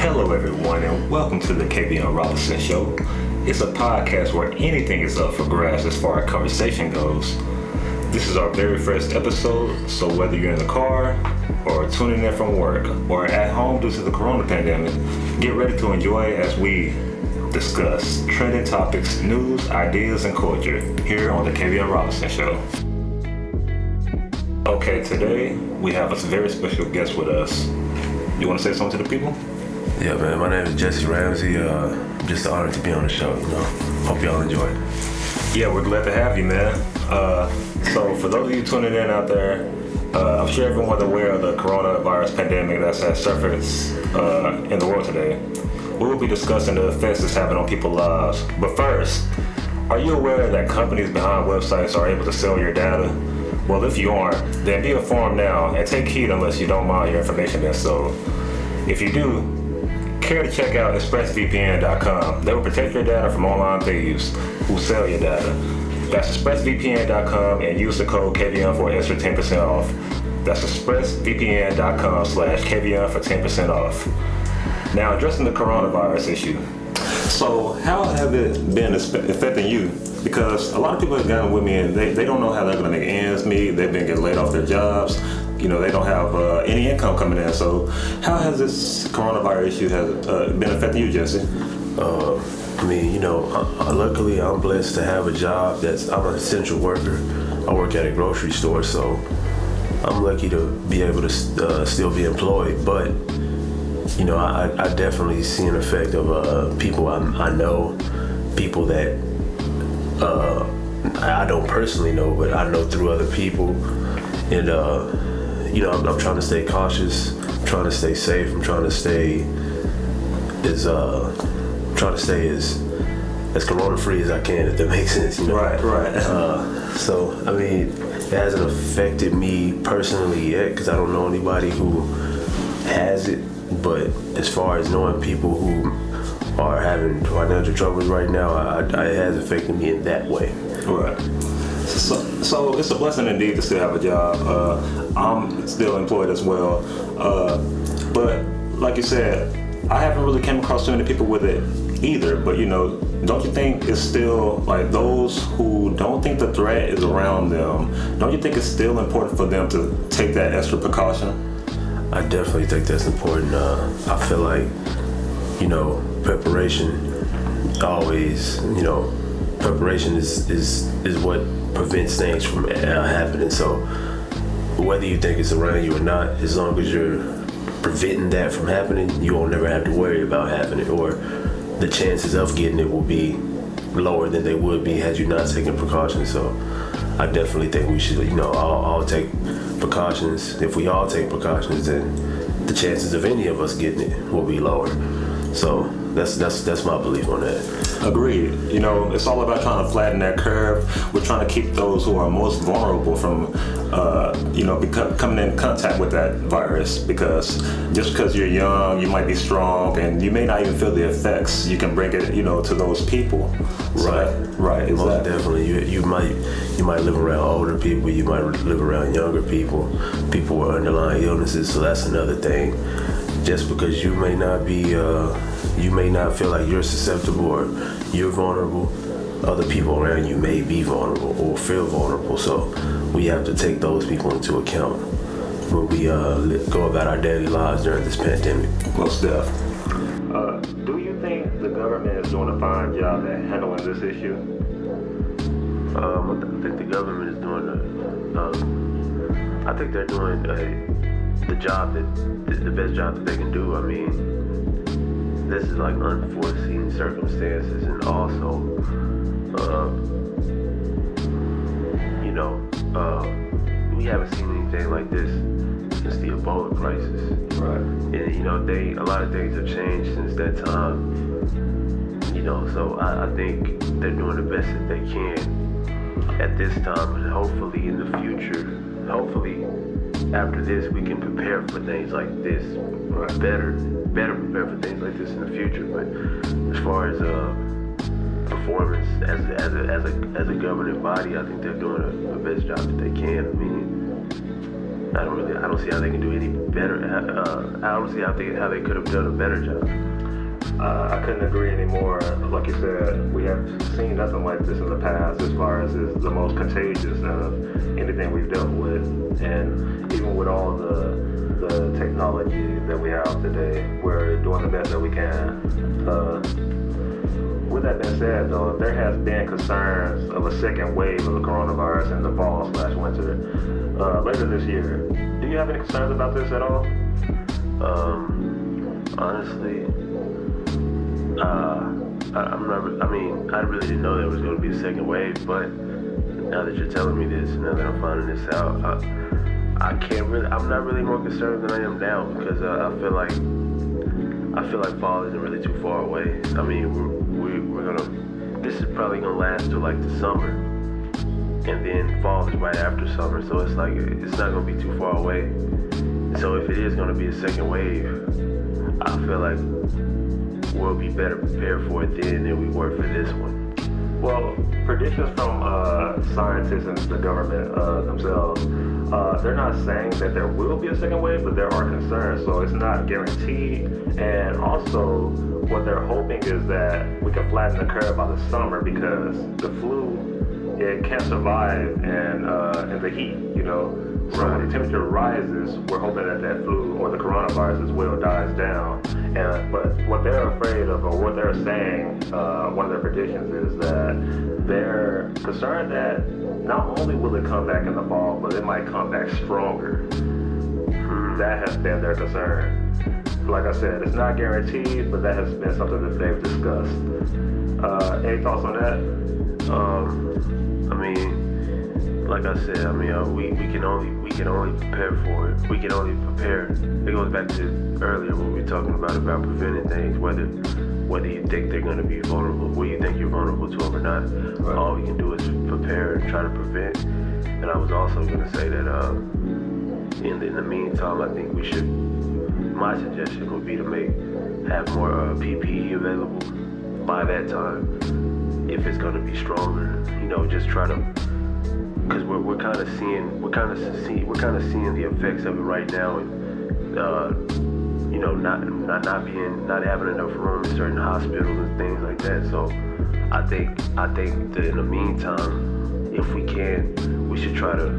Hello, everyone, and welcome to the KVN Robinson Show. It's a podcast where anything is up for grabs as far as conversation goes. This is our very first episode, so whether you're in the car, or tuning in from work, or at home due to the corona pandemic, get ready to enjoy as we discuss trending topics, news, ideas, and culture here on the KVN Robinson Show. Okay, today we have a very special guest with us. You want to say something to the people? Yeah, man. My name is Jesse Ramsey. Uh, just an honor to be on the show. You know, hope y'all enjoy. Yeah, we're glad to have you, man. Uh, so, for those of you tuning in out there, uh, I'm sure everyone's aware of the coronavirus pandemic that's at surface uh, in the world today. We will be discussing the effects it's having on people's lives. But first, are you aware that companies behind websites are able to sell your data? Well, if you aren't, then be informed now and take heed unless you don't mind your information being sold. If you do, care to check out expressvpn.com. They will protect your data from online thieves who sell your data. That's expressvpn.com and use the code KVN for an extra 10% off. That's expressvpn.com slash KVN for 10% off. Now, addressing the coronavirus issue. So, how have it been affecting you? Because a lot of people have gotten with me and they, they don't know how they're going to make ends meet. They've been getting laid off their jobs. You know, they don't have uh, any income coming in. So, how has this coronavirus issue has uh, been affecting you, Jesse? Uh, I mean, you know, uh, luckily I'm blessed to have a job that's, I'm an essential worker. I work at a grocery store, so I'm lucky to be able to uh, still be employed. But, you know, I, I definitely see an effect of uh, people I, I know, people that uh, I don't personally know, but I know through other people. And, uh, you know, I'm, I'm, trying to stay cautious, I'm trying to stay safe, I'm trying to stay as, uh, trying to stay as, as corona free as I can, if that makes sense. You know? Right, right. Uh, so, I mean, it hasn't affected me personally yet because I don't know anybody who has it. But as far as knowing people who are having financial troubles right now, I, I, it has affected me in that way. Right. So, so it's a blessing indeed to still have a job. Uh, I'm still employed as well. Uh, but like you said, I haven't really came across too many people with it either. But you know, don't you think it's still like those who don't think the threat is around them? Don't you think it's still important for them to take that extra precaution? I definitely think that's important. Uh, I feel like you know preparation always you know preparation is is is what prevents things from uh, happening. So whether you think it's around you or not, as long as you're preventing that from happening, you won't never have to worry about having it, or the chances of getting it will be lower than they would be had you not taken precautions. So I definitely think we should, you know, all, all take precautions. If we all take precautions, then the chances of any of us getting it will be lower. So that's that's that's my belief on that. Agreed. You know, it's all about trying to flatten that curve. We're trying to keep those who are most vulnerable from, uh, you know, become, coming in contact with that virus. Because just because you're young, you might be strong, and you may not even feel the effects. You can bring it, you know, to those people. Right. So, right. Most Exactly. definitely. You you might you might live around older people. You might live around younger people. People with underlying illnesses. So that's another thing. Just because you may not be, uh, you may not feel like you're susceptible or you're vulnerable. Other people around you may be vulnerable or feel vulnerable. So we have to take those people into account when we uh, go about our daily lives during this pandemic. Most def. Uh, do you think the government is doing a fine job at handling this issue? Um, I, I think the government is doing a, um, I think they're doing a, the job that, the, the best job that they can do. I mean, this is like unforeseen circumstances, and also, uh, you know, uh, we haven't seen anything like this since the Ebola crisis. Right. And you know, they a lot of things have changed since that time. You know, so I, I think they're doing the best that they can at this time, and hopefully in the future, hopefully after this, we can prepare for things like this better, better prepare for things like this in the future. But as far as uh, performance as a, as a as a as a governing body, I think they're doing the best job that they can. I mean, I don't really, I don't see how they can do any better. Uh, I don't see how they how they could have done a better job. Uh, I couldn't agree anymore. Like you said, we have seen nothing like this in the past as far as is the most contagious of anything we've dealt with. And even with all the the technology that we have today, we're doing the best that we can. Uh, with that being said, though, there has been concerns of a second wave of the coronavirus in the fall slash winter uh, later this year. Do you have any concerns about this at all? Um, honestly, uh, I, am not. I mean, I really didn't know there was going to be a second wave, but now that you're telling me this, now that I'm finding this out, I, I can't really. I'm not really more concerned than I am now because uh, I feel like I feel like fall isn't really too far away. I mean, we're, we, we're gonna. This is probably gonna last till like the summer, and then fall is right after summer. So it's like it's not gonna be too far away. So if it is gonna be a second wave, I feel like we'll be better prepared for it then than we were for this one. Well, predictions from uh, scientists and the government uh, themselves, uh, they're not saying that there will be a second wave, but there are concerns, so it's not guaranteed. And also, what they're hoping is that we can flatten the curve by the summer because the flu, it can't survive in, uh, in the heat, you know. So when the temperature rises, we're hoping that that flu or the coronavirus as well dies down. And but what they're afraid of, or what they're saying, uh, one of their predictions is that they're concerned that not only will it come back in the fall, but it might come back stronger. That has been their concern. Like I said, it's not guaranteed, but that has been something that they've discussed. Uh, any thoughts on that? Um, I mean like I said, I mean, uh, we, we can only we can only prepare for it. We can only prepare. It goes back to earlier when we were talking about about preventing things, whether whether you think they're going to be vulnerable, whether you think you're vulnerable to them or not. Right. All we can do is prepare and try to prevent. And I was also going to say that uh, in, the, in the meantime, I think we should. My suggestion would be to make have more uh, PPE available by that time if it's going to be stronger. You know, just try to because we're, we're kind of seeing we're kind of see we're kind of seeing the effects of it right now, and uh, you know, not not not being not having enough room in certain hospitals and things like that. So I think I think that in the meantime, if we can, we should try to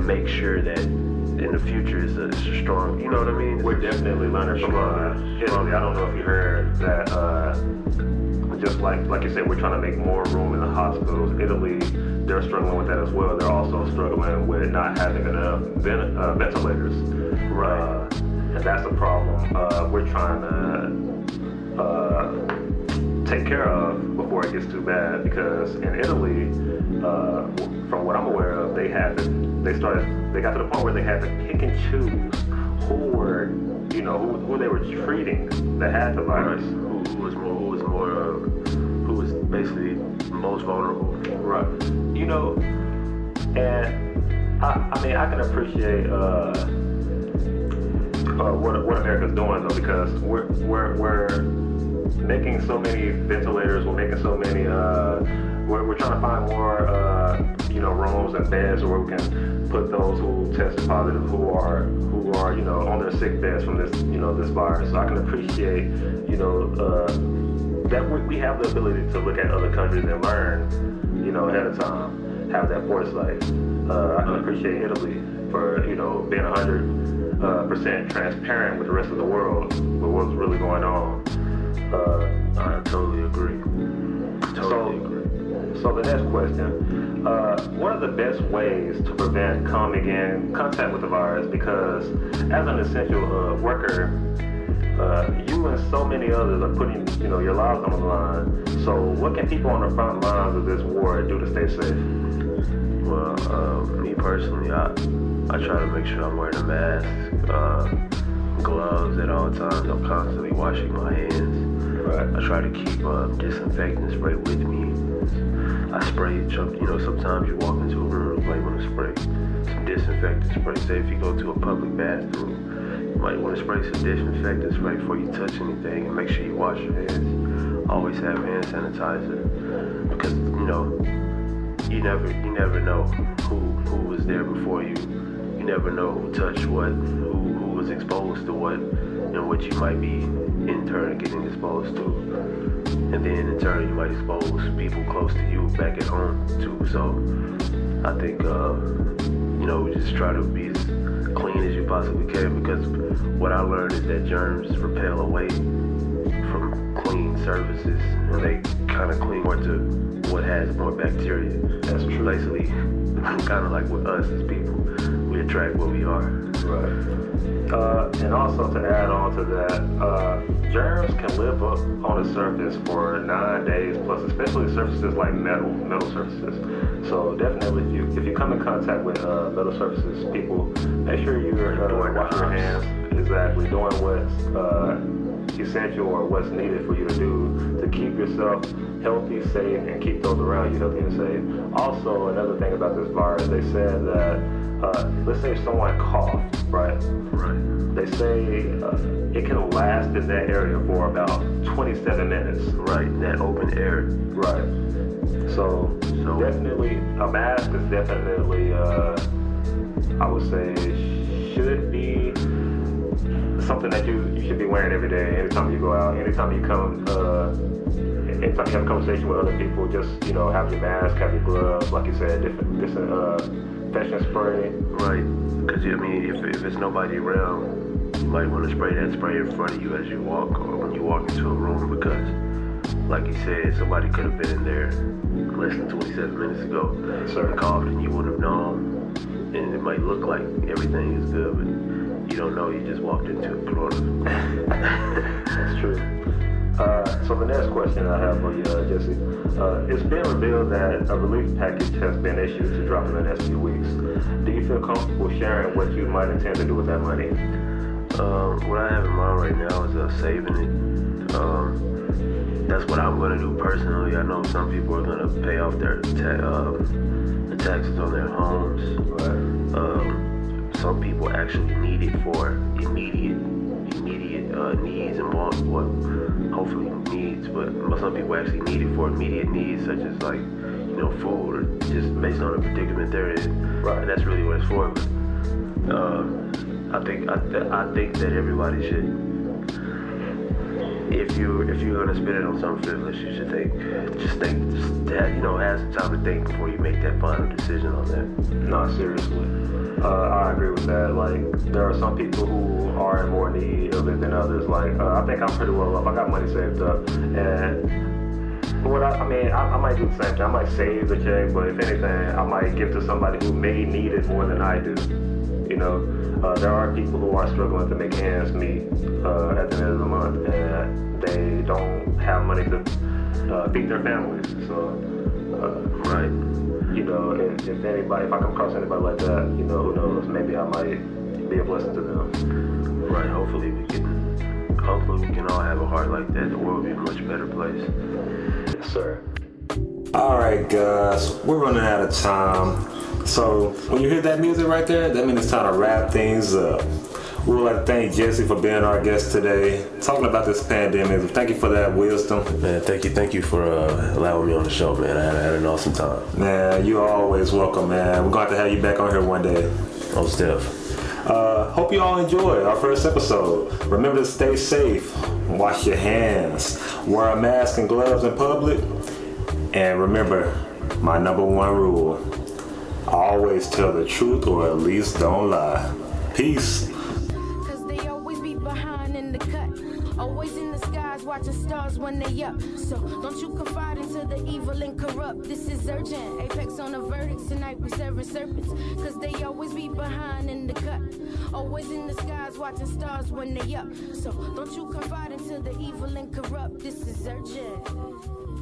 make sure that in the future is a, a strong. You know what I mean? We're definitely learning from uh, Italy. I don't know if you heard that. Uh, just like like you said, we're trying to make more room in the hospitals. Italy they're struggling with that as well. They're also struggling with not having enough ven- uh, ventilators. Right. Uh, and that's a problem uh, we're trying to uh, take care of before it gets too bad. Because in Italy, uh, from what I'm aware of, they had to, they started they got to the point where they had to pick and choose who were you know who, who they were treating that had the virus. Who, who was more who was more who was basically most vulnerable. Right. You know, and I, I mean, I can appreciate uh, uh, what what America's doing though, because we're we're we're making so many ventilators, we're making so many. Uh, we're, we're trying to find more, uh, you know, rooms and beds where we can put those who test positive, who are who are, you know, on their sick beds from this, you know, this virus. So I can appreciate, you know, uh, that we, we have the ability to look at other countries and learn you know, ahead of time, have that foresight. Uh, I can appreciate Italy for, you know, being 100 uh, percent transparent with the rest of the world with what's really going on. Uh, I totally agree. Totally so, agree. So the next question, uh, what are the best ways to prevent coming in contact with the virus? Because as an essential uh, worker, uh, you and so many others are putting, you know, your lives on the line. So, what can people on the front lines of this war do to stay safe? Well, uh, me personally, I I try to make sure I'm wearing a mask, uh, gloves at all times. I'm constantly washing my hands. Right. I try to keep uh, disinfectant spray with me. I spray, you know, sometimes you walk into a room, you might want to spray some disinfectant spray. Say if you go to a public bathroom, might want to spray some disinfectant spray before you touch anything and make sure you wash your hands. Always have hand sanitizer because you know you never you never know who who was there before you. You never know who touched what, who, who was exposed to what, and what you might be in turn getting exposed to. And then in turn, you might expose people close to you back at home too. So I think, uh, you know, we just try to be as clean as you possibly can because what I learned is that germs repel away from clean surfaces and they kind of cling more to what has more bacteria. That's true. Basically, kind of like with us as people, we attract what we are. Right. Uh, and also to add on to that, uh, germs can live up on a surface for nine days plus, especially surfaces like metal, metal surfaces. So definitely, if you if you come in contact with uh, metal surfaces, people make sure you're uh, washing your hands. Exactly, doing what's uh, essential or what's needed for you to do to keep yourself healthy, safe, and keep those around you healthy and safe. Also, another thing about this virus, they said that uh, let's say someone coughed, right? Right. They say uh, it can last in that area for about 27 minutes. Right. That open air. Right. So, definitely a mask is definitely, uh, I would say, should be something that you, you should be wearing every day, anytime you go out, anytime you come, uh, anytime you have a conversation with other people, just, you know, have your mask, have your gloves, like you said, different, different, uh, fashion spray. Right. Because, I mean, if, if it's nobody around, you might want to spray that spray in front of you as you walk or when you walk into a room because, like you said, somebody could have been in there less than 27 minutes ago Sir. coughed and you wouldn't have known. And it might look like everything is good, but you don't know. You just walked into a corona. That's true. Uh, so the next question I have for you, uh, Jesse, uh, it's been revealed that a relief package has been issued to drop in the next few weeks. Do you feel comfortable sharing what you might intend to do with that money? Um, what I have in mind right now is uh, saving it. Um, that's what I'm gonna do personally. I know some people are gonna pay off their ta- um, the taxes on their homes. Right. Um, some people actually need it for immediate, immediate uh, needs and want what hopefully needs. But some people actually need it for immediate needs, such as like you know food or just based on the predicament they're in. Right. And that's really what it's for. But, uh, I think I, th- I think that everybody should. If you if you're gonna spend it on something frivolous, you should think just think just have, you know have some time to think before you make that final decision on that. No, seriously. Uh, I agree with that. Like, there are some people who are in more need of it than others. Like, uh, I think I'm pretty well off. I got money saved up, and what I, I mean, I, I might do the same thing. I might save the check, but if anything, I might give to somebody who may need it more than I do. You know, uh, there are people who are struggling to make ends meet uh, at the end of the month, and they don't have money to uh, feed their families. So, uh, Right. you know, if, if anybody, if I come across anybody like that, you know, who knows, maybe I might be a blessing to them. Right. Hopefully we can. Hopefully we can all have a heart like that. The world will be a much better place. Yes, sir. All right, guys, we're running out of time. So when you hear that music right there, that means it's time to wrap things up. We would like to thank Jesse for being our guest today, talking about this pandemic. Thank you for that wisdom. Man, thank you, thank you for uh, allowing me on the show, man. I had, I had an awesome time. Man, you're always welcome, man. We're going to have you back on here one day. Oh, Steph. Uh, hope you all enjoyed our first episode. Remember to stay safe, wash your hands, wear a mask and gloves in public, and remember my number one rule always tell the truth or at least don't lie. Peace. Cause they always be behind in the cut. Always in the skies watching stars when they up. So don't you confide into the evil and corrupt. This is urgent. Apex on the verdicts tonight we serving serpents. Cause they always be behind in the cut. Always in the skies watching stars when they up. So don't you confide into the evil and corrupt. This is urgent.